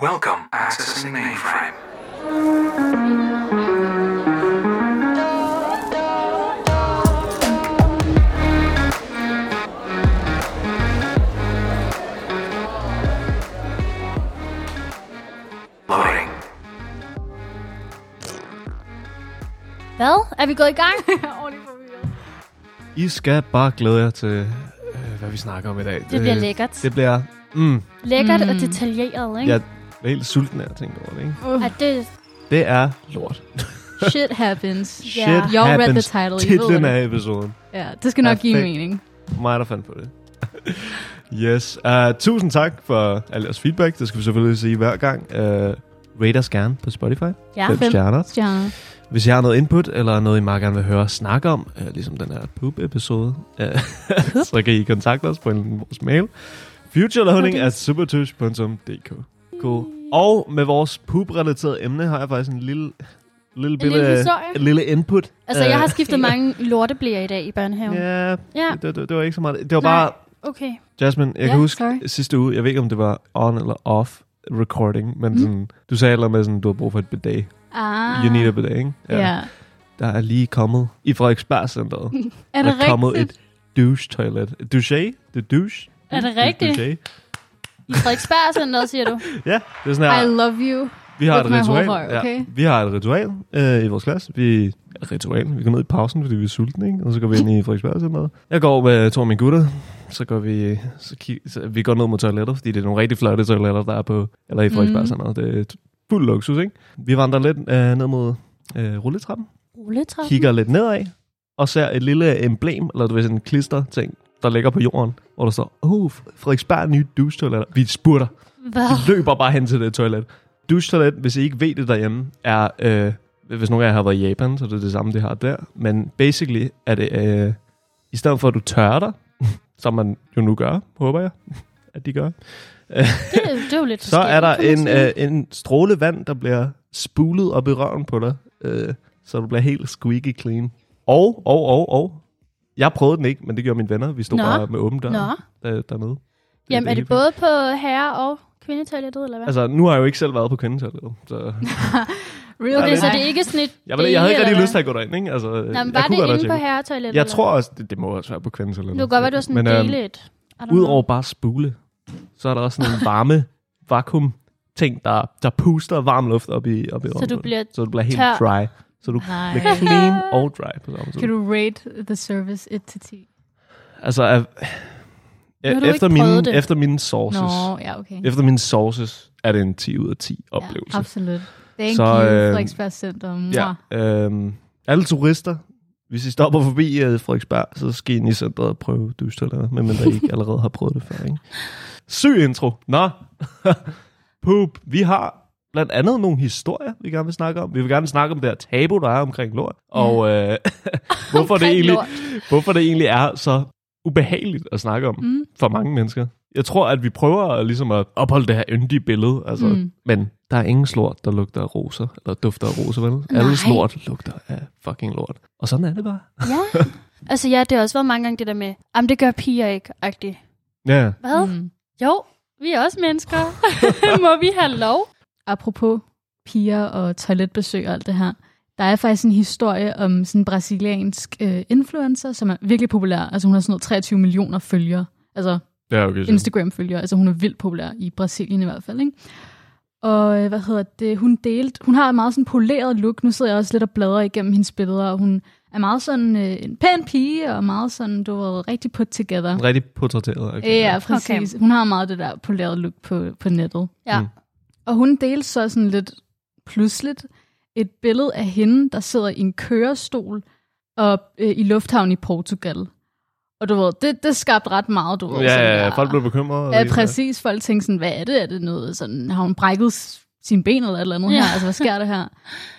Welcome. Accessing mainframe. Loading. Hvad? Er vi gået i gang? I skal bare glæde jer til, øh, hvad vi snakker om i dag. Det bliver lækkert. Det bliver... Mm, Lækkert Mm. og detaljeret, ikke? jeg er helt sulten af at tænke over det, ikke? Uh, At det, Det er lort. shit happens. Shit Ja. Y'all read the happens. title, Titlen af episoden. Ja, det skal nok give mening. Mig, der fandt på det. yes. Uh, tusind tak for al jeres feedback. Det skal vi selvfølgelig sige hver gang. Uh, rate os gerne på Spotify. ja. Fem fem. stjerner. Stjerner. Hvis I har noget input, eller noget, I meget gerne vil høre snakke om, uh, ligesom den her poop-episode, uh, så kan I kontakte os på en, vores mail. Futureloading at supertush.dk Cool. Og med vores poop-relaterede emne har jeg faktisk en lille, lille, En lille historie. en lille input. Altså, jeg har Øh, skiftet mange lorteblæer i dag i børnehaven. Ja, Ja, det, det, det var ikke så meget. Det var Nej. bare, okay. Jasmine, jeg Ja, kan huske sorry. sidste uge, jeg ved ikke, om det var on eller off recording, men Mm. sådan, du sagde eller med, sådan, du har brug for et bidet. Ah. You need a bidet, ikke? Ja. Der er lige kommet i Frederiksberg Centeret. Er der det er kommet rigtigt? et douche-toilet. Douche? Det douche? Er det rigtigt? douche? I Frederiksberg Centeret, siger du? Ja, det er sådan her. I love you. Vi har et ritual. heart, okay? ja, vi har et ritual øh, i vores klasse. Vi ritual. Vi går ned i pausen, fordi vi er sultne, ikke? Og så går vi ind i Frederiksberg Centeret. Jeg går med to af mine gutter. Så går vi, så, kig, så vi går ned mod toilettet, fordi det er nogle rigtig flotte toiletter, der er på, eller i Frederiksberg Mhm. Centeret. Det er fuld luksus, ikke? Vi vandrer lidt øh, ned mod øh, rulletrappen. Rulletrappen? kigger lidt nedad, og ser et lille emblem, eller du ved, sådan en klister ting, der ligger på jorden, hvor der står, oh, Frederiksberg nye douche-toiletter. Vi spurter. Hvad? Vi løber bare hen til det toilet. Douche-toilet, hvis I ikke ved det derhjemme, er, øh, hvis nogen af jer har været i Japan, så er det det samme, det har der. Men basically er det, øh, i stedet for at du tørrer dig, som man jo nu gør, håber jeg, at de gør, Det, det er jo lidt så er der en, øh, en stråle vand, der bliver spulet op i røven på dig, øh, så du bliver helt squeaky clean. Og, og, og, og, jeg prøvede den ikke, men det gjorde mine venner. Vi stod Nå. bare med åben dør Nå, der, dernede. jamen er det både på herre- og kvindetoilettet, eller hvad? Altså, nu har jeg jo ikke selv været på kvindetoilettet, så Real okay, det- så det er ikke sådan et jeg, ved, jeg havde ikke rigtig lyst til at gå derind, ikke? Altså, Nå, men jeg var det inde på tjekket. herretoilettet? Jeg eller tror også, det, det må også være på kvindetoilettet. Det kunne godt være, det var sådan Men, en øhm, dele et. Udover bare spule, så er der også sådan en varme vakuum ting, der, der puster varm luft op i, op i Så du bliver så du bliver helt tør. dry. Så du Nej. bliver clean og dry på samme tid. Kan du rate the service 1 til 10? Altså, af, du efter, mine, det. efter mine sources, Nå, ja, okay. efter mine sources, er det en 10 ud af 10 oplevelse. Ja, absolut. Thank Så, you, øh, Frederiksberg Center. Ja, øhm, alle turister, hvis I stopper forbi uh, Frederiksberg, så skal I ind i centret og prøve douche medmindre I ikke allerede har prøvet det før. Ikke? Syg intro. Nå, poop. Vi har blandt andet nogle historier, vi gerne vil snakke om. Vi vil gerne snakke om det her tabu, der er omkring lort. Og øh, hvorfor, det egentlig, lort. hvorfor det egentlig er så ubehageligt at snakke om Mm. for mange mennesker. Jeg tror, at vi prøver at, ligesom at opholde det her yndige billede, altså, mm. Mm. men der er ingen slort, der lugter af roser, eller dufter af roser, vel? Nej. Alle slort lugter af fucking lort. Og sådan er det bare. Ja. Altså ja, det har også været mange gange det der med, jamen det gør piger ikke, agtigt. Ja, Hvad? Mm. Jo, vi er også mennesker. Må vi have lov? Apropos piger og toiletbesøg og alt det her. Der er faktisk en historie om sådan en brasiliansk øh, influencer, som er virkelig populær. Altså hun har sådan noget 23 millioner følgere. Altså ja okay. så. Instagram-følgere. Altså hun er vildt populær i Brasilien i hvert fald, ikke? Og øh, hvad hedder det? Hun delte, hun har et meget sådan poleret look. Nu sidder jeg også lidt og bladrer igennem hendes billeder, og hun er meget sådan øh, en pæn pige, og meget sådan, du ved, rigtig put together. En rigtig portrætteret. Okay. Ja, præcis. Okay. Hun har meget det der polerede look på, på nettet. Ja. Mm. Og hun delte så sådan lidt pludseligt et billede af hende, der sidder i en kørestol og, øh, i lufthavnen i Portugal. Og du ved, det, det skabte ret meget, du ved. Ja, sådan ja, folk blev bekymrede. Ja, præcis. Folk tænkte sådan, hvad er det? Er det noget sådan, har hun brækket sine ben eller et eller andet Ja. her? Altså, hvad sker der her?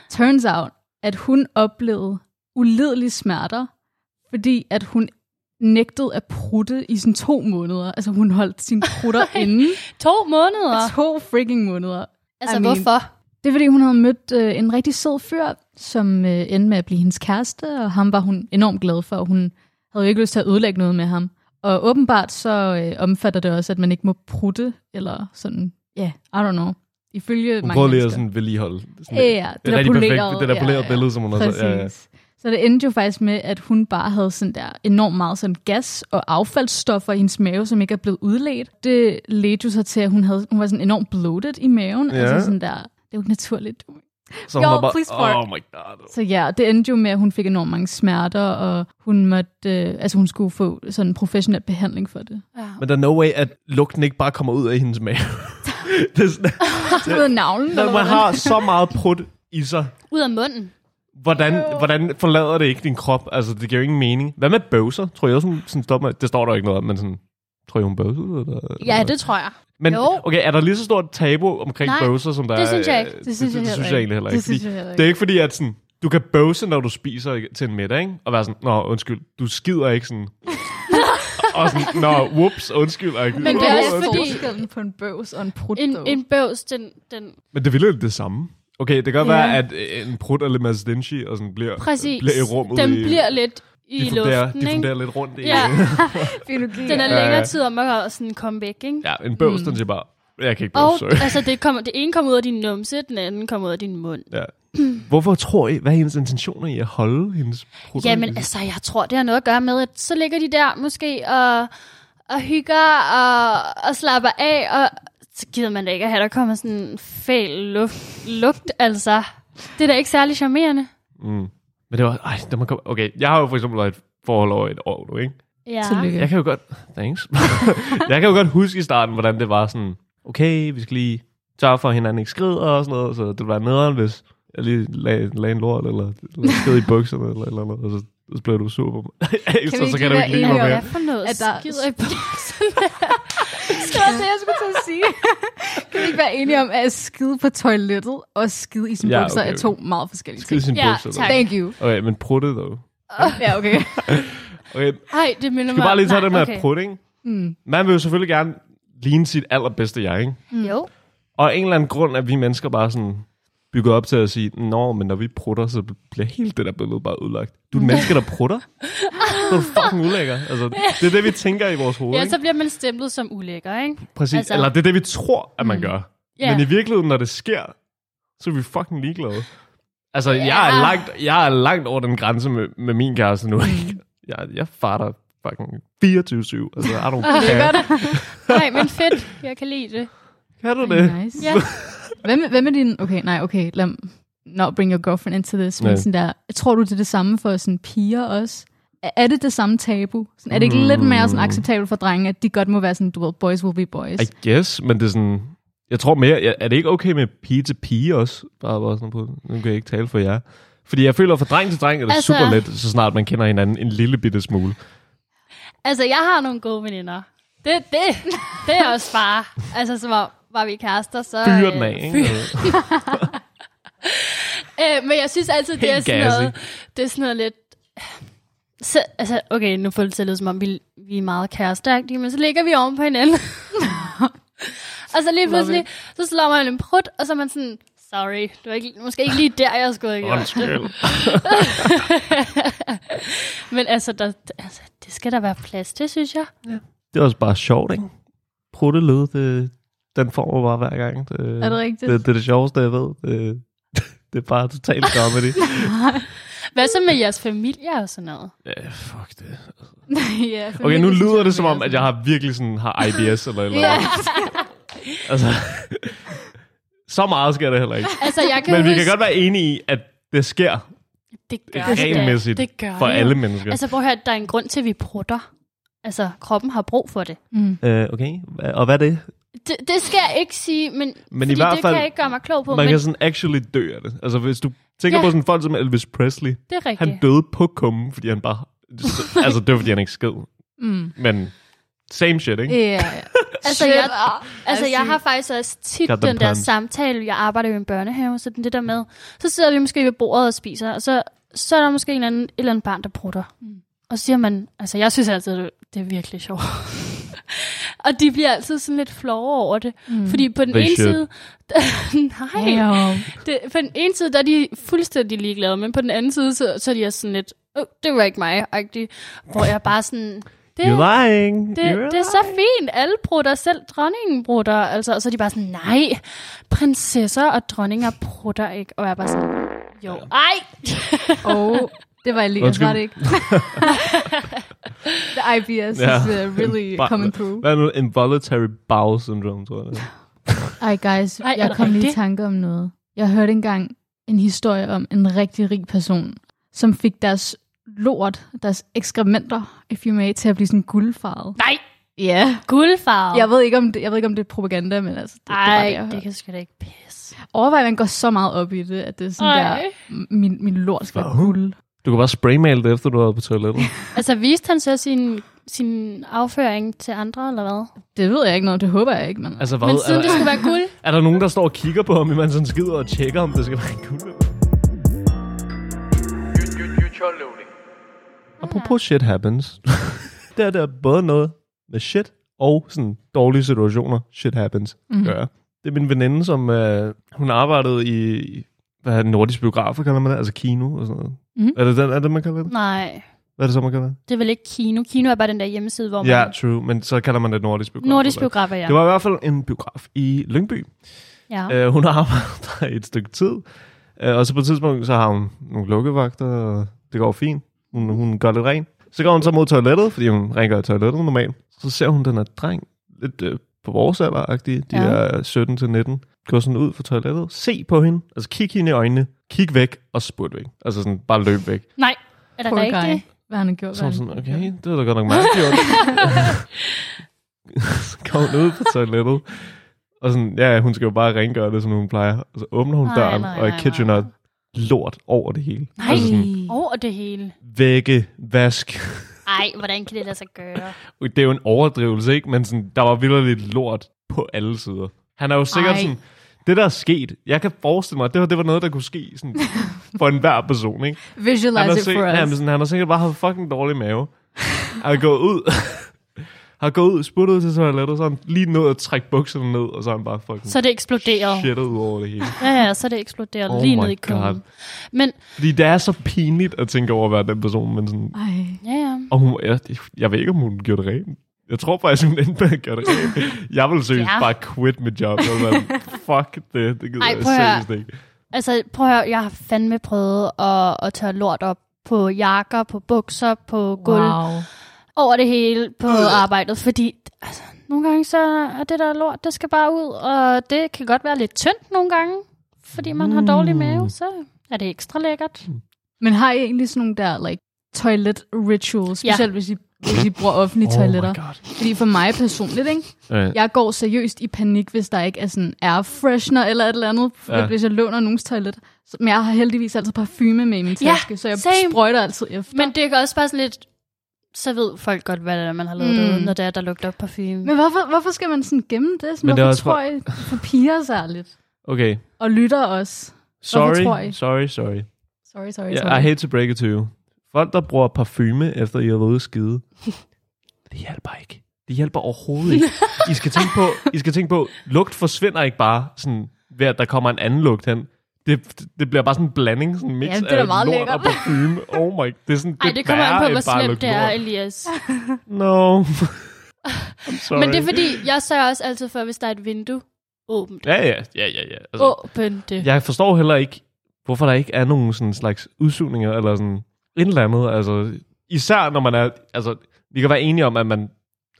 Turns out, at hun oplevede ulidelige smerter, fordi at hun nægtede at prutte i sådan to måneder. Altså, hun holdt sine prutter inde To måneder. to freaking måneder. Altså I mean- hvorfor? Det er, fordi hun havde mødt øh, en rigtig sød fyr, som øh, endte med at blive hendes kæreste, og ham var hun enormt glad for, og hun havde jo ikke lyst til at ødelægge noget med ham. Og åbenbart så øh, omfatter det også, at man ikke må prutte, eller sådan, ja, yeah, I don't know. Ifølge Hun mange prøvede lige at sådan vedligeholde. Sådan, Ja, ja, det det der perfekt, polerede, det der polerede ja. billede, som hun har Præcis. så, ja, ja. Så det endte jo faktisk med, at hun bare havde sådan der enormt meget sådan gas og affaldsstoffer i hendes mave, som ikke er blevet udledt. Det ledte jo så til, at hun, havde, hun var sådan enormt bloated i maven. Ja. Altså sådan der, det er jo ikke naturligt. Så hun Jo, var bare, please fart. oh my god. Så ja, det endte jo med, at hun fik enormt mange smerter, og hun måtte, øh, altså hun skulle få sådan en professionel behandling for det. Ja. Men der er no way, at lugten ikke bare kommer ud af hendes mave. det er sådan, Så ved navlen, når man har så meget prut i sig, Ud af munden. Hvordan, hvordan forlader det ikke din krop? Altså, det giver jo ingen mening. Hvad med bøvser? Tror jeg også, hun sådan stopper med? Det står der ikke noget om, men sådan, tror jeg, hun bøvser? Eller, Ja, det tror jeg. Men Jo. okay, er der lige så stort tabu omkring Nej, bøvser, som der det er? synes jeg ikke. øh, Det synes jeg det, synes jeg egentlig heller ikke. Det synes jeg heller Det er ikke. ikke fordi, at sådan, du kan bøvse, når du spiser til en middag, ikke? Og være sådan, nå, undskyld, du skider ikke sådan. og sådan, nå, whoops, undskyld. Ikke? Men det er også fordi- på en bøvs og en prut, En, en bøvs, den, den... Men det ville det samme. Okay, det kan godt Ja. være, at øh, en prut er lidt mere stingy, og sådan bliver, Præcis. bliver i rummet. Den i, bliver lidt i diffunderer, luften, ikke? diffunderer lidt rundt i. Ja. Den er længere tid om at sådan komme væk, ikke? ja, en bøvs, den siger bare, jeg kan ikke Og bøvse, sorry. altså, det, kommer, det ene kommer ud af din numse, den anden kommer ud af din mund. Ja. Hvorfor tror I, hvad er hendes intentioner i at holde hendes prutter? Jamen, altså, jeg tror, det har noget at gøre med, at så ligger de der måske og, og hygger og, og slapper af, og så gider man da ikke at have, der kommer sådan en fæl luft, lugt, altså. Det er da ikke særlig charmerende. Mm. Men det var, ej, der må komme, okay, jeg har jo for eksempel et forhold over et år nu, ikke? Ja. Tillykke. Jeg kan jo godt, thanks. jeg kan jo godt huske i starten, hvordan det var sådan, okay, vi skal lige sørge for, at hinanden ikke skrider og sådan noget, så det være nederen, hvis jeg lige lagde, lagde en lort, eller, eller skred i bukserne, eller, eller noget, og så, så blev du sur på mig. vi så, så ikke kan du være ikke lide enige mig om, mere. Hvad for noget At der- skider i bukserne? Det var det, jeg skulle til at sige. kan vi ikke være enige om, at skide på toilettet og skide i sin Ja, bukser okay. er to meget forskellige Skid i ting? sin Ja, bukser. tak. Thank you. Okay, men prutte dog. Ja, okay. Okay, Ej, det minder skal mig bare lige tage nej, det med okay. prutte, ikke? Mm. Man vil jo selvfølgelig gerne ligne sit allerbedste jeg, ikke? Jo. Og en eller anden grund er vi mennesker bare sådan bygget op til at sige, Nå, men når vi prutter, så bliver hele det der billede bare udlagt. Du er et menneske, der prutter? Så er du fucking ulækker. Altså, det er det, vi tænker i vores hoved, Ja, så bliver man stemplet som ulækker, ikke? Præcis. altså- Eller det er det, vi tror, at man Mm. gør. Ja. Men i virkeligheden, når det sker, så er vi fucking ligeglade. Altså, Ja. jeg, er langt, jeg er langt over den grænse med, med min kæreste nu. Mm. ikke? jeg, jeg farter fucking 24-7. Altså, I don't Det care. gør det. Nej, men fedt. Jeg kan lide det. Kan du det? Nice. Ja. Hvad med, hvad med din... Okay, nej, okay. Lad not bring your girlfriend into this. Men sådan der, tror du, det er det samme for sådan piger også? Er- Er det det samme tabu? Sådan, er det ikke Mm. lidt mere sådan acceptabelt for drenge, at de godt må være sådan, du ved, boys will be boys? I guess, men det er sådan... Jeg tror mere... Er det ikke okay med pige til pige også? Bare, bare sådan på... Nu kan jeg ikke tale for jer. Fordi jeg føler, at fra dreng til dreng er det Altså- super let, så snart man kender hinanden en lille bitte smule. Altså, jeg har nogle gode veninder. Det, det, det er også far. Altså, så var, var vi kærester, så... Fyre den af, øh, ikke? Øh, men jeg synes altid, det er sådan noget, det er sådan noget lidt... Så, altså, okay, nu får det til at lyde, som om vi, vi er meget kæresteagtige, men så ligger vi oven på hinanden. og så lige pludselig, så slår man en prut, og så er man sådan, sorry, det var ikke, måske ikke lige der, jeg skulle have gjort. Men altså, der, altså, det skal der være plads til, synes jeg. Det er også bare sjovt, ikke? Pruttelyd, det, den får man bare hver gang. Det, Er det rigtigt? Det, det er det sjoveste, jeg ved. Det, det er bare totalt comedy. Hvad så med jeres familie og sådan noget? ja, fuck det. ja, Okay, nu lyder det som om, at jeg har virkelig sådan har IBS eller eller Ja. andet. Altså, så meget sker det heller ikke. Altså, jeg kan Men vi huske, kan godt være enige i, at det sker det gør det. regelmæssigt Det gør for det. alle mennesker. Altså, prøv at høre, der er en grund til, at vi prutter. Altså, kroppen har brug for det. Mm. Øh, okay, og hvad er det? Det, det skal jeg ikke sige, men, Men fordi i hvert det fald, kan jeg ikke gøre mig klog på, man men kan sådan actually dø af det. Altså, hvis du tænker Ja. på sådan folk som Elvis Presley, det er rigtigt. han døde på kummen, fordi han bare... altså, det var, fordi han ikke sked. Mm. Men same shit, ikke? Ja, ja. Altså, jeg, ah, altså, jeg har faktisk også tit den der samtale, jeg arbejder jo i en børnehave, så det der med, så sidder vi måske ved bordet og spiser, og så, så er der måske en eller anden, et eller andet barn, der prutter. Mm. Og så siger man, altså jeg synes altid, det, det er virkelig sjovt. Og de bliver altid sådan lidt flove over det. Mm. Fordi på den They ene should. side... nej, Ja. det, på den ene side, der er de fuldstændig ligeglade, men på den anden side, så, så er de også sådan lidt, oh, det var ikke mig, -agtig, hvor jeg bare sådan, Det, You're lying. det, You're det er så fint. Alle prutter, selv dronningen prutter. Altså, og så er de bare sådan, nej, prinsesser og dronninger prutter ikke. Og jeg er bare sådan, jo, ej. Og det var Elias, Undskyld. var det ikke? The IBS Ja. is uh, really Bare- coming through. Hvad er nu? Involuntary bowel syndrome, tror jeg. Ej, guys, Ej, jeg kom lige i tanke om noget. Jeg hørte engang en historie om en rigtig rig person, som fik deres lort, deres ekskrementer, if you may, til at blive sådan guldfarvet. Nej, Ja. guldfarve. Jeg ved ikke, om det, jeg ved ikke, om det er propaganda, men altså, det, det var det, Ej, det kan sgu da ikke pisse. Overvej, at man går så meget op i det, at det er sådan Ej. der, min, min lort skal være guld. Du kan bare spraymale det, efter du har på toilettet. Altså, viste han så sin, sin afføring til andre, eller hvad? Det ved jeg ikke noget, det håber jeg ikke, men... Altså, hvad? Men er, siden det der, skulle være guld. er der nogen, der står og kigger på ham, imens han skider og tjekker, om det skal være guld? Apropos shit happens. det er der både noget med shit og sådan dårlige situationer. Shit happens. Mm. Gør. Det er min veninde, som øh, hun arbejdede i, hvad er det, nordiske biografer, kalder man det? Altså kino og sådan noget. Mhm. Er det den, er det, man kalder det? Nej, Hvad er det så, man kalder det? det er vel ikke Kino. Kino er bare den der hjemmeside, hvor man... Ja, true. Men så kalder man det nordisk biograf. Nordisk biografer, ja. Det var i hvert fald en biograf i Lyngby. ja. Øh, hun har arbejdet der et stykke tid. Øh, og så på et tidspunkt, så har hun nogle lukkevagter, og det går fint. Hun, hun gør lidt rent. Så går hun så mod toilettet, fordi hun rengør toilettet normalt. Så ser hun den her dreng, lidt øh, på vores alder de Ja. er 17-19, gå sådan ud fra toilettet, se på hende, altså kig hende i øjnene, kig væk og spurt væk. Altså sådan bare løb væk. Nej, er det Poor guy. rigtigt? Hvad han har gjort. Så er sådan, okay, det er da godt nok meget gjort. så går hun ud på toilettet, og sådan, ja, hun skal jo bare rengøre det, som hun plejer. Og så åbner hun Nej, døren, nej, og I nej, nej. not, lort over det hele. Nej, Altså sådan, over det hele. vægge, vask. Ej, hvordan kan det lade sig gøre? det er jo en overdrivelse, ikke? Men sådan, der var vildt lidt lort på alle sider. Han er jo sikkert Ej. sådan, det der er sket, jeg kan forestille mig, at det var, det var noget, der kunne ske sådan, for enhver person, ikke? Han Visualize it for sikkert, jamen, us. sådan, han har sikkert bare haft fucking dårlig mave. Han har gået ud, har gået ud, spurgt ud til toilettet, så har han lige nået at trække bukserne ned, og så har han bare fucking Så det eksploderet. shittet ud over det hele. Ja, ja, så det eksploderet Oh lige my ned i God. kummen. Men, Fordi det er så pinligt at tænke over at være den person, men sådan, Ej. ja, ja. Og hun, jeg, jeg ved ikke, om hun gjorde det rent. Jeg tror faktisk, hun endte med at gøre det rent. Jeg vil seriøst Ja. bare quit mit job. Jeg vil være, fuck det, det gider Ej, jeg seriøst ikke. Altså, prøv at høre, jeg har fandme prøvet at, at tørre lort op på jakker, på bukser, på gulv, wow. Over det hele på arbejdet, fordi altså, nogle gange så er det der lort, det skal bare ud, og det kan godt være lidt tyndt nogle gange, fordi man har dårlig Mm. mave, så er det ekstra lækkert. Men har I egentlig sådan nogle der, like, toilet rituals, Ja. specielt hvis I, hvis I bruger offentlige toiletter? Oh god. Fordi for mig personligt, ikke? Øh, Jeg går seriøst i panik, hvis der ikke er sådan air freshener eller et eller andet, Ja. ja. hvis jeg låner nogens toilet. Men jeg har heldigvis altid parfume med i min Ja, taske, så jeg same. sprøjter altid efter. Men det er også bare sådan lidt, så ved folk godt, hvad det er, man har lavet Mm. derude, når det er, der lugter parfume. Men hvorfor, hvorfor skal man sådan gemme det? Sådan, Men det er hvorfor også tror bare- I for piger særligt? okay, Og lytter også. tror sorry, I? sorry, sorry. Sorry, sorry, Yeah, sorry. I hate to break it to you. Folk, der bruger parfume, efter I har været ude skide, det hjælper ikke. Det hjælper overhovedet ikke. I skal tænke på, I skal tænke på, lugt forsvinder ikke bare sådan, ved at der kommer en anden lugt hen. Det, det bliver bare sådan en blanding, sådan en mix Ja, det er af meget lort lækkert. og parfume. Oh my, det er sådan, Ej, det, det kommer an på, hvor slemt det er. Elias. No. I'm sorry. Men det er fordi, jeg sørger også altid for, hvis der er et vindue åbent. Ja, ja, ja, ja. ja. Altså, Åbent det. Jeg forstår heller ikke, hvorfor der ikke er nogen sådan slags udsugninger, eller sådan et eller andet. Altså, især når man er... Altså, vi kan være enige om, at man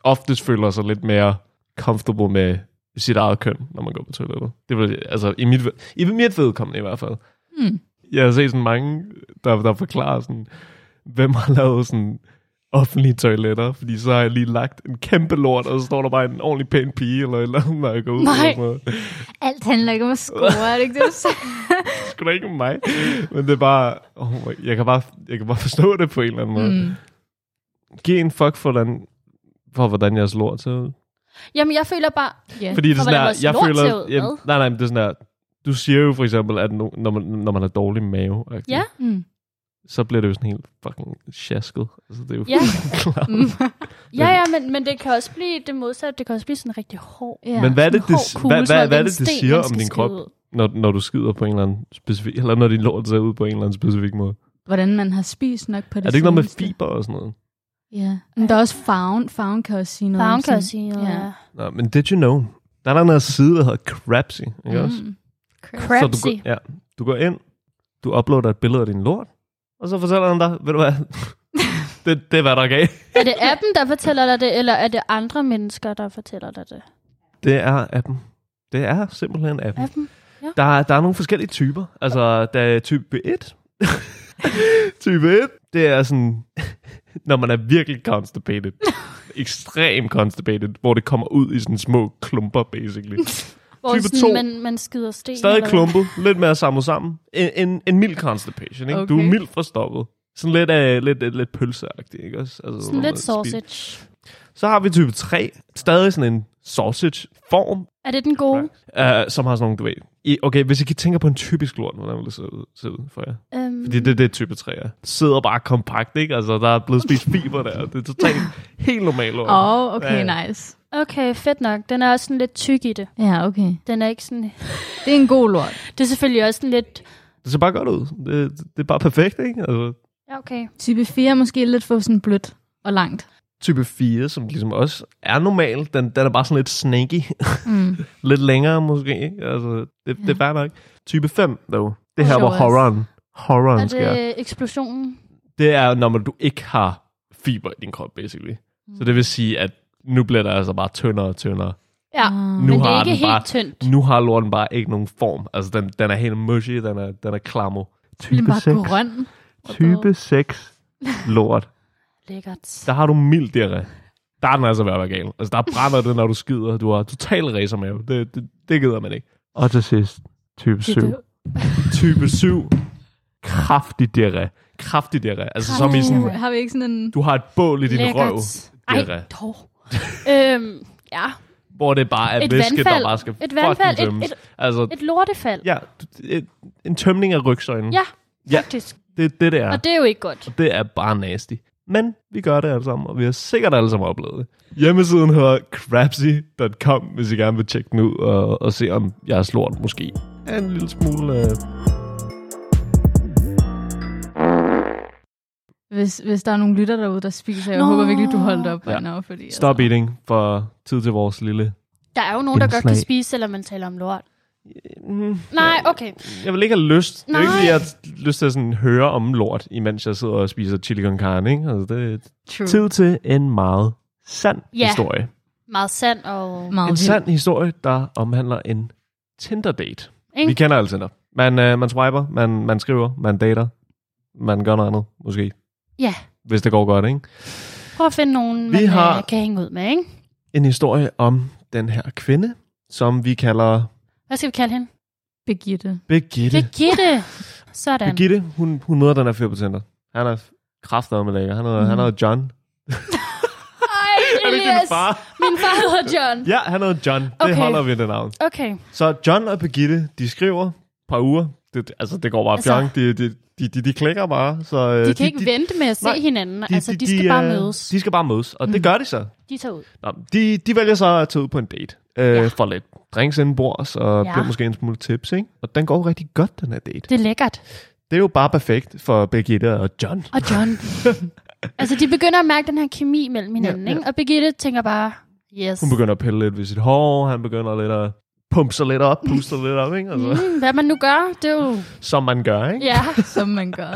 oftest føler sig lidt mere comfortable med sit eget køn, når man går på toilettet. Det vil, altså, i mit, i mit vedkommende i hvert fald. Hmm. Jeg har set sådan mange, der, der forklarer sådan, hvem har lavet sådan offentlige toiletter, fordi så har jeg lige lagt en kæmpe lort, og så står der bare en ordentlig pæn pige, eller eller andet, når jeg går ud. Nej. Alt handler ikke om at score, er det ikke det? Sgu da ikke om mig. Men det er bare, oh my, jeg, kan bare, jeg kan bare forstå det på en eller anden måde. Mm. Giv en fuck for, hvordan, for hvordan jeres lort ser ud. Jamen, jeg føler bare... Ja. Fordi det er sådan der, jeg føler, jamen, nej, nej, men det er sådan der, du siger jo for eksempel, at no, når, man, når man har dårlig mave, Ja. Mm. Så bliver det jo sådan helt fucking sjasket. Altså, det er jo Ja. klart. Mm. Ja, ja, men, men det kan også blive det modsatte. Det kan også blive sådan rigtig hård. Ja. Men hvad er det, det, hård kugle, hvad, hvad, hvad er det, det siger om din krop, når, når du skider på en eller anden specifik, eller når din lort ser ud på en eller anden specifik måde? Hvordan man har spist nok på det Er det ikke noget med fiber og sådan noget? Ja. Men der er også farven. Farven kan også sige noget. Farven kan også sige noget, Ja. ja. Nå, men did you know? Der er der noget side, der hedder Crapsy, ikke også? Mm. Crap. Så Crapsy. du, går, ja, du går ind, du uploader et billede af din lort, og så fortæller den dig, ved du hvad, det, det er hvad der er galt. Er det appen, der fortæller dig det, eller er det andre mennesker, der fortæller dig det? Det er appen. Det er simpelthen appen. Appen? Der, er- der er nogle forskellige typer. Altså, der er type 1. type 1, det er sådan, når man er virkelig constipated. Ekstrem constipated, hvor det kommer ud i sådan små klumper, basically. Hvor Type sådan, to. man, man skider sten. Stadig eller klumpet, lidt mere samlet sammen. En, en, en mild constipation, ikke? Okay. Du er mildt forstoppet. Sådan lidt, uh, lidt, lidt, lidt pølseagtigt, ikke også? Altså, Sådan lidt sausage. Så har vi type 3, stadig sådan en sausage-form, Er det den gode? uh, som har sådan nogle, du ved... I, okay, hvis I tænker på en typisk lort, hvordan vil det se ud, se ud for jer? Um, Fordi det er det, type 3 er. Det sidder bare kompakt, ikke? Altså, der er blevet spist fiber der. Det er totalt helt normalt lort. Åh, oh, okay, Ja. nice. Okay, fedt nok. Den er også sådan lidt tyk i det. Ja, okay. Den er ikke sådan... Det er en god lort. Det er selvfølgelig også sådan lidt... Det ser bare godt ud. Det, det er bare perfekt, ikke? Altså, Ja, okay. Type 4 er måske lidt for sådan blødt og langt. Type 4, som ligesom også er normal, den, den er bare sådan lidt snaky. Mm. lidt længere måske. Altså, det, ja. det er fair nok. Type 5, dog. Det her, hvor horroren, horroren Er sker. det eksplosionen? Det er, når man, du ikke har fiber i din krop, basically. Så det vil sige, at nu bliver der altså bare tyndere og tyndere. Ja, Ah. Nu men det er har ikke den helt bare- tyndt. Nu har lorten bare ikke nogen form. Altså, den, den er helt mushy, den er, den er klammer. Bliver bare grøn. Type 6 lort. Lækkert. Der har du mild diarré. Der er den altså ved at være gal. Altså, der brænder det, når du skider. Du har total racermave. Det, det, det gider man ikke. Og til sidst, type 7. Det- Type 7. Kraftig diarré. Kraftig diarré. Altså, som i sådan... Har vi ikke sådan en... Du har et bål i din Lækkert. røv. Ej, diarré. dog. øhm, ja, Hvor det bare er Et væske, vandfald. der bare skal Et vandfald. fucking Et- tømmes. et- altså, et lortefald. ja, et, en tømning af rygsøjlen. Ja, Ja. faktisk. Det er det, det er. Og det er jo ikke godt. Og det er bare nasty. Men vi gør det alle sammen, og vi har sikkert alle sammen oplevet det. Hjemmesiden hedder crapsy.com, hvis I gerne vil tjekke den ud og, og se, om jeres lort måske er en lille smule... Uh... Hvis, hvis der er nogle lytter derude, der spiser, jeg Nå. håber virkelig, du holdt op Ja. now, fordi... Stop eating for tid til vores lille... Der er jo nogen, der godt kan spise, selvom man taler om lort. Mm, Nej, okay. jeg vil ikke have lyst. Det er ikke, Nej. fordi jeg har lyst til at sådan høre om lort, imens jeg sidder og spiser chili con carne. Ikke? Altså, det er True. tid til en meget sand Ja. historie. Meget sand og... Meget En vildt. sand historie, der omhandler en Tinder-date. Ikke? Vi kender alle Tinder. Man, øh, man swiper, man, man skriver, man dater, man gør noget andet, måske. Ja, Hvis det går godt, ikke? prøv at finde nogen, Vi man har- har... kan hænge ud med, ikke? En historie om den her kvinde, som vi kalder Hvad skal vi kalde hende? Birgitte. Birgitte. Birgitte. Sådan. Birgitte, hun, hun møder den her fyr på. Han er kraftet med lækker. Han hedder, Mhm. han hedder John. Ej, Er det ikke din far? Min far hedder John. Ja, han hedder John. Det Okay. holder vi det navn. Okay. Så John og Birgitte, de skriver et par uger. Det, altså, det går bare Altså- fjong. De, de, de, de, de klikker bare. Så, øh, De kan ikke vente med at se nej, hinanden. altså, de skal bare øh, mødes. De skal bare mødes, og det Mm. gør de så. De tager ud. Nå, de, de vælger så at tage ud på en date. Øh, Ja. For lidt drinks indenbords, og Ja. bliver måske en smule tips, ikke? Og den går rigtig godt, den her date. Det er lækkert. Det er jo bare perfekt for Birgitte og John. Og John. altså, de begynder at mærke den her kemi mellem hinanden, Ja, ja. ikke? Og Birgitte tænker bare, yes. Hun begynder at pille lidt ved sit hår, han begynder lidt at pumpe sig lidt op, puste lidt op, ikke? Altså, Mm, hvad man nu gør, det er jo... Som man gør, ikke? Ja. Som man gør.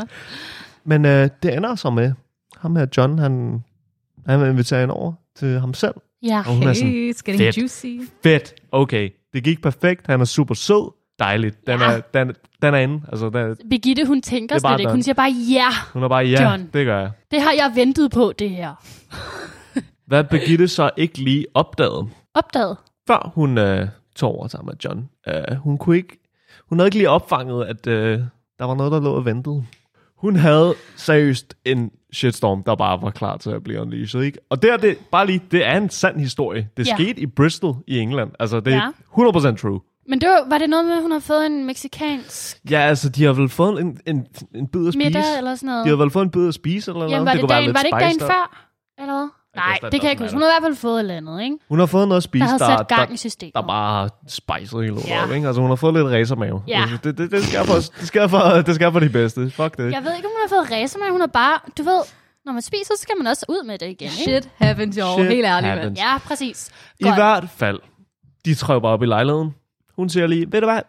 Men øh, det ender så med, ham her John, han, han vil invitere hende over til ham selv. Ja. Og hun er sådan, Hey, it's getting fedt. juicy. fedt, okay, det gik perfekt, han er super sød, dejligt, den, Ja. er, den, den er inde, altså den, Birgitte, hun tænker er slet ikke. Hun siger bare, ja, hun er bare, ja, John. det gør jeg. det har jeg ventet på, det her. Hvad Birgitte så ikke lige opdagede, Opdaget. før hun øh, tog over sammen med John, øh, hun kunne ikke, hun havde ikke lige opfanget, at øh, der var noget, der lå og ventede. Hun havde seriøst en shitstorm, der bare var klar til at blive unleashed, ikke? Og det er det, bare lige, det er en sand historie. Det Ja. skete i Bristol i England. Altså, det er Ja. 100% true. Men det var, var det noget med, at hun har fået en meksikansk Ja, altså, de har vel fået en, en, en bid at spise. middag eller sådan noget? De har vel fået en bid at spise eller Jamen, noget. var det, kunne dagen, lidt var det ikke dagen up. før? Eller hvad? Nej, det kan jeg ikke huske. Hun har i hvert fald fået et eller andet, ikke? Hun har fået noget at spise, Der har sat gang der, i systemet. der bare har spejset hele lortet, Ja. ikke? Altså, hun har fået lidt racermave. Ja. Altså, Det, det, det, skal for, det, skal for, det skal for de bedste. Fuck det. Jeg ved ikke, om hun har fået racer, men hun har bare, du ved, når man spiser, så skal man også ud med det igen. Ikke? Shit happens, jo. Shit Helt ærligt, happens. mand. Ja, præcis. I Godt. hvert fald, de bare op i lejligheden. Hun siger lige, ved du hvad,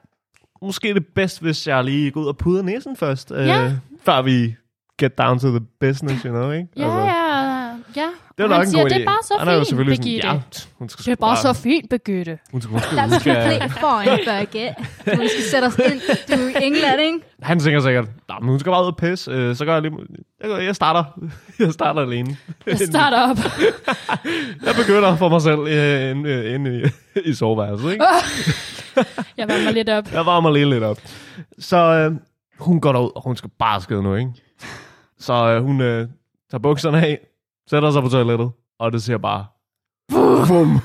måske det bedst, hvis jeg lige går ud og puder næsen først, Ja. øh, før vi get down to the business, you know, ikke? Ja, ja, ja. Det er Og nok han en siger, god idé. det er bare så Han er jo fint, selvfølgelig Birgitte. ja, hun skal Det er sgu bare så fint, Birgitte. Hun skal, hun skal, hun That's skal, complete fine, Birgit. Du vi skal sætte os ind. Du er i England, ikke? han tænker sikkert, "Nå, men hun skal bare ud og pisse, øh, så gør jeg lige, jeg, går- jeg starter, jeg starter alene. Jeg starter op. Jeg begynder for mig selv øh, inde, øh, inde i, i soveværelset, ikke? Jeg varmer lidt op. Jeg varmer lige lidt op. Så øh, hun går derud, og hun skal bare skide nu, ikke? Så øh, hun øh, tager bukserne af, sætter sig på toilettet, og det siger bare... Bum.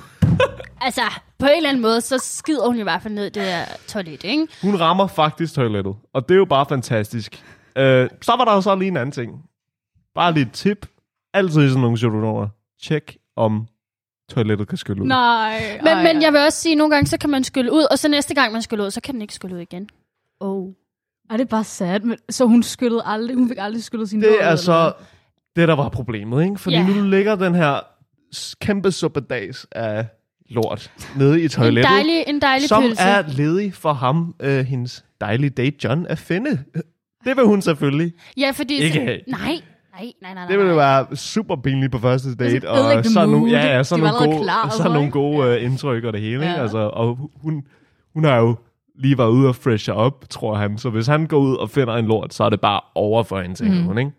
Altså, på en eller anden måde, så skider hun i hvert fald ned i det der toilet, ikke? Hun rammer faktisk toilettet, og det er jo bare fantastisk. Øh, så var der jo så lige en anden ting. Bare lige et tip. Altid i sådan nogle situationer. Tjek om toilettet kan skylle ud. Nej. Men, men jeg vil også sige, at nogle gange, så kan man skylle ud, og så næste gang, man skyller ud, så kan den ikke skylle ud igen. Oh. Ej, det er bare sad. Men, så hun skyllede aldrig, hun fik aldrig skyllet sin Det er så det, der var problemet, ikke? Fordi Ja. nu ligger den her kæmpe suppedags af lort nede i En toilettet, dejlig, en dejlig som pølse. er ledig for ham, øh, hendes dejlige date John, at finde. Det vil hun selvfølgelig. Ja, fordi... Ikke have. Nej, nej, nej, nej, nej. Det ville være super pinligt på første date. Altså, ødelægge så mood. nogle, ja, ja, så nogle gode, klar og så sådan, nogle gode uh, indtryk og det hele. Ja. Ikke? Altså, og hun, hun har jo lige været ude og freshe op, tror han. Så hvis han går ud og finder en lort, så er det bare over for hende, tænker Mm. hun. Ikke?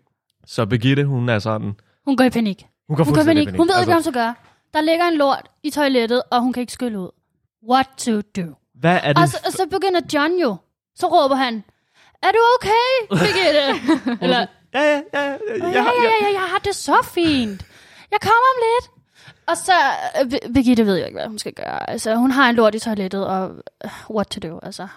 Så Birgitte, hun er sådan... Hun går i panik. Hun går Hun går i fuldstændig panik. Hun ved ikke, hvad hun altså, skal gøre. Der ligger en lort i toilettet, og hun kan ikke skylle ud. What to do? Hvad er det? Og så, og så begynder John jo. Så råber han, er du okay, Birgitte? Eller, Ja, ja, ja. ja, ja, ja, ja, jeg har det så fint. Jeg kommer om lidt. Og så, øh, Bir- Birgitte ved jo ikke, hvad hun skal gøre. Altså, hun har en lort i toilettet, og øh, what to do, altså.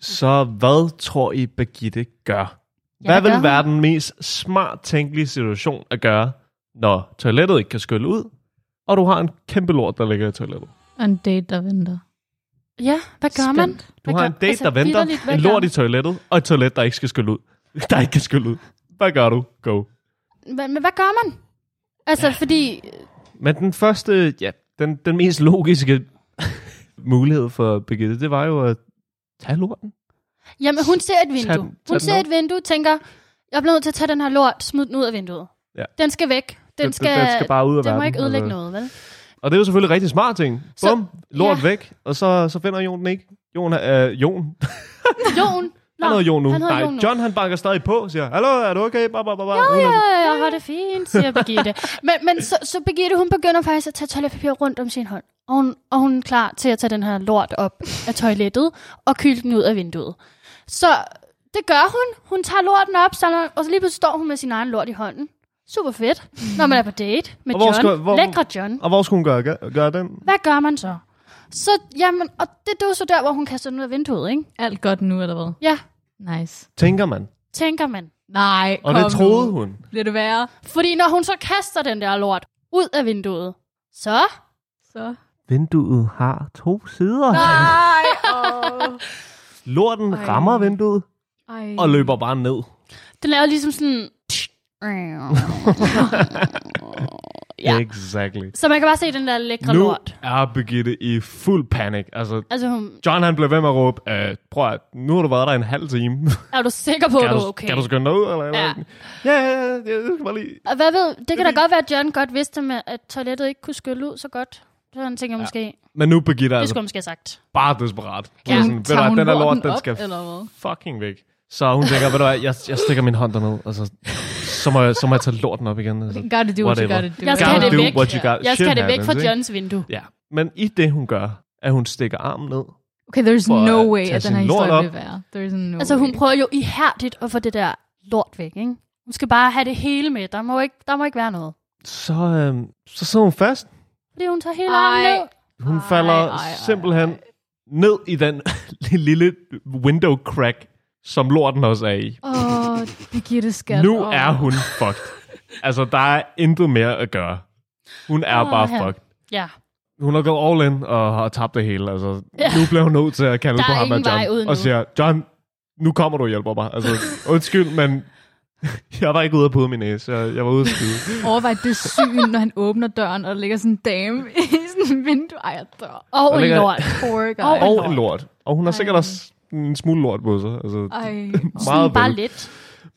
Så hvad tror I, Birgitte gør? Hvad vil være den mest smart tænkelige situation at gøre, når toilettet ikke kan skylle ud, og du har en kæmpe lort, der ligger i toilettet? Og en date, der venter. Ja, hvad gør man? Spændt. Du Hvad har gør- en date, altså, der venter, en lort man? i toilettet, og et toilet, der ikke skal skylle ud. Der ikke kan skylle ud. Hvad gør du? Go. Men, men hvad gør man? Altså, ja. fordi... Men den første, ja, den, den mest logiske mulighed for Birgitte, det var jo at tage lorten. Jamen, hun ser et vindue. Tag den- hun den ser op. et vindue, tænker, jeg bliver nødt til at tage den her lort, smid den ud af vinduet. Ja. Den skal væk. Den, Den- skal, den skal bare ud af Den må verden, ikke ødelægge altså. noget, vel? Og det er jo selvfølgelig rigtig smart ting. Så- Bum, lort ja. væk, og så, så finder Jon den ikke. Jon, øh, Jon. Jon. Nå, han hedder Jon nu. han Nej, Jon nu. John han banker stadig på, siger, hallo, er du okay? Ba, ba, ba, ba. Ja, er- ja, jeg har det fint, siger Birgitte. men men så, så Birgitte, hun begynder faktisk at tage toiletpapir rundt om sin hånd. Og hun, og hun er klar til at tage den her lort op af toilettet og kylde den ud af vinduet. Så det gør hun. Hun tager lorten op, så, og så lige pludselig står hun med sin egen lort i hånden. Super fedt, når man er på date med John. skal- hvor- Lækre John. Og hvor skulle hun gøre, gøre, gøre den? Hvad gør man så? Så, jamen, og det, det er jo så der, hvor hun kaster den ud af vinduet, ikke? Alt godt nu, eller hvad? Ja, Nice. Tænker man. tænker man. Nej, Og kom det troede nu. hun. Bliver det værre? Fordi når hun så kaster den der lort ud af vinduet, så Så. Vinduet har to sider. Nej, åh. Lorten Ej. rammer vinduet Ej. og løber bare ned. Den laver ligesom sådan... ja. Exactly. Så man kan bare se den der lækre Nu lort. er Birgitte i fuld panik. Altså, Altså, hun, John han blev ved med at råbe, øh, prøv at, nu har du været der en halv time. er du sikker på, at du er okay? kan du skynde dig ud? Eller, eller? Ja. Ja, ja, ja, ja, jeg skal bare lige... Og hvad ved, det kan da godt være, at John godt vidste, med, at toilettet ikke kunne skylle ud så godt. Så han tænker ja. måske, Men nu Birgitte det altså skulle hun måske have sagt. bare desperat. Ja. Ja. Sådan, ved du Tager hvad, hun den der lort, lorten den op, skal eller hvad? fucking væk. Så hun tænker, ved du hvad, jeg, jeg stikker min hånd derned, og så, så, må jeg, så må jeg tage lorten op igen. Altså. Gotta do what you gotta do. Jeg skal have det væk. what you got. Jeg skal have det væk fra? Johns vindue. Ja, men i det hun gør, at hun stikker armen ned. Okay, there's For no at way, tage at den her historie vil være. There's no Altså, hun way. prøver jo ihærdigt at få det der lort væk, ikke? Hun skal bare have det hele med. Der må ikke, der må ikke være noget. Så, øhm, så sidder hun fast. Fordi hun tager hele Ej. armen ned. Hun Ej, falder ej, ej, simpelthen ned i den lille window crack, som lorten også er i. Åh, oh, Birgitte skat. Nu Åh. er hun fucked. Altså, der er intet mere at gøre. Hun er Åh, bare ja. fucked. Ja. Hun har gået all in og har tabt det hele. Altså, Ja. Nu bliver hun nødt til at kalde Der på ham vej John. Og siger, John, nu kommer du og hjælper mig. Altså, undskyld, men Jeg var ikke ude at pude min næse. Jeg, jeg var ude at skide. Overvej det syn, når han åbner døren, og der ligger sådan en dame i sådan en vindue. Ej, jeg dør. Og en ligger- lort. Poor guy. Og- Og en lort. Og hun har sikkert Ej. også en smule lort på sig. Altså, Ej. Sådan meget bare vel. lidt.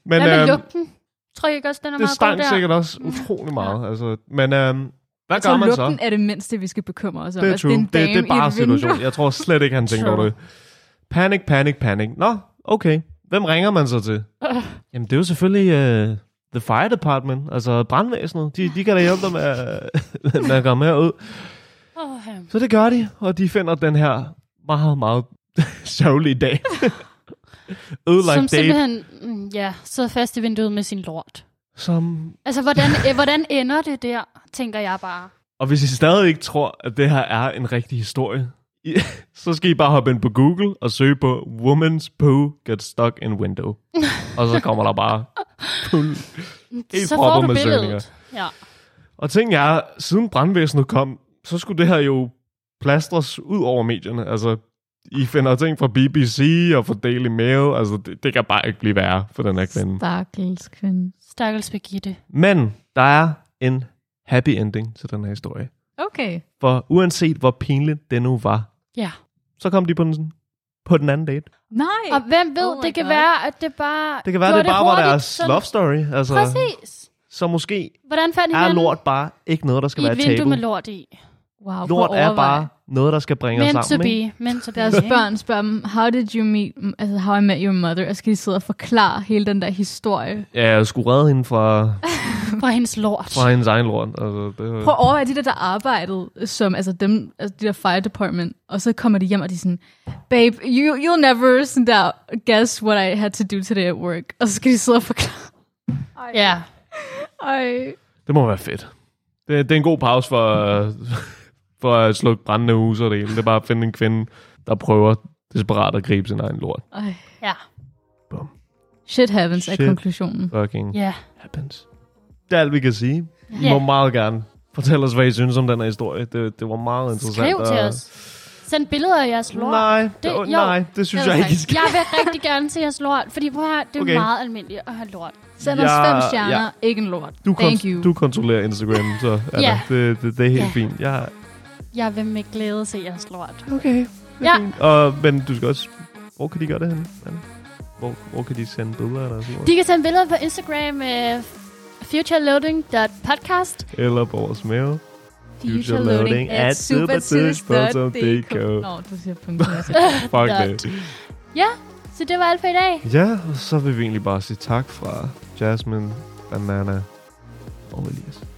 Men Hvad med øhm, lugten? Tror jeg ikke også, den er det meget god stank der? sikkert også utrolig meget. Altså, men øhm, hvad Jeg gør tror, man så? lugten er det mindste, vi skal bekymre os om. Det er Altså, true. en Det, det er bare i et vindue. situation. Jeg tror slet ikke, han tænker over det. Panic, panic, panic. Nå, okay. Hvem ringer man så til? Jamen, det er jo selvfølgelig uh, the fire department, altså brandvæsenet. De, de kan da hjælpe dig med, at- med at komme herud. Oh. Så det gør de, og de finder den her meget, meget sørgelige dag. Ødelagt Som date, simpelthen, mm, ja, sidder fast i vinduet med sin lort. som... Altså, hvordan, øh, hvordan ender det der, tænker jeg bare. Og hvis I stadig ikke tror, at det her er en rigtig historie, så skal I bare hoppe ind på Google og søge på Woman's Poo Gets Stuck in Window. og så kommer der bare Helt Så får du med billedet. søgninger. Ja. Og ting er, siden brandvæsenet kom, så skulle det her jo plastres ud over medierne. Altså, I finder ting fra BBC og fra Daily Mail. Altså, det, det kan bare ikke blive værre for den her kvinde. Stakkels kvinde. Stakkels Birgitte. Men der er en happy ending til den her historie. Okay. For uanset hvor pinligt det nu var, Ja. så kom de på den, på den anden date. Nej. Og hvem ved, Oh det kan God. være, at det bare Det kan være, gjorde det bare var hurtigt, deres sådan- love story. Altså, Præcis. Så måske Hvordan fandt er hinanden lort bare ikke noget, der skal i være et vindue tabu. med lort i? Wow, Lort er bare noget, der skal bringe os Meant to sammen. ikke? be. Meant to be. Deres børn spørger dem, how did you meet, altså how I met your mother, og skal de sidde og forklare hele den der historie. Ja, jeg skulle redde hende fra, Fra hendes lort. fra hendes egen lort. Altså, det, var- Prøv at overveje de der, der arbejdede som, altså dem, altså de der fire department, og så kommer de hjem, og de er sådan, babe, you, you'll never sådan der, guess what I had to do today at work. Og så skal de sidde og forklare. Ja. Ej. det må være fedt. Det, det er en god pause for, for at slukke brændende huse og det hele. Det er bare at finde en kvinde, der prøver desperat at gribe sin egen lort. Ej. Ja. Bum. Shit happens er Shit. konklusionen. Fucking Ja. happens. Det er alt, vi kan sige. I Ja. må meget gerne fortælle os, hvad I synes om den her historie. Det, det var meget interessant. Skriv til og- os. Send billeder af jeres lort. Nej, det, Det- jo. nej, det synes jeg er ikke, I skal. Jeg vil rigtig gerne se jeres lort, fordi prøv at det er Okay. meget almindeligt at have lort. Send os Ja, fem stjerner, ja. ikke en lort. Du, Thank you. du kontrollerer Instagram, så Ja. det, det, det er helt Ja. fint. Jeg, Jeg vil med glæde se jeres lort. okay. Ja. Og, men du skal også... Hvor kan de gøre det henne? Anna? Hvor, hvor kan de sende billeder eller sådan noget? De kan sende billeder på Instagram uh, futureloading.podcast. Eller på vores mail. Future loading at supertidspunkt.dk Nå, du siger punkt. Fuck det. Så det var alt for i dag. Ja, og så vil vi egentlig bare sige tak fra Jasmine, Banana og Elias. Ja.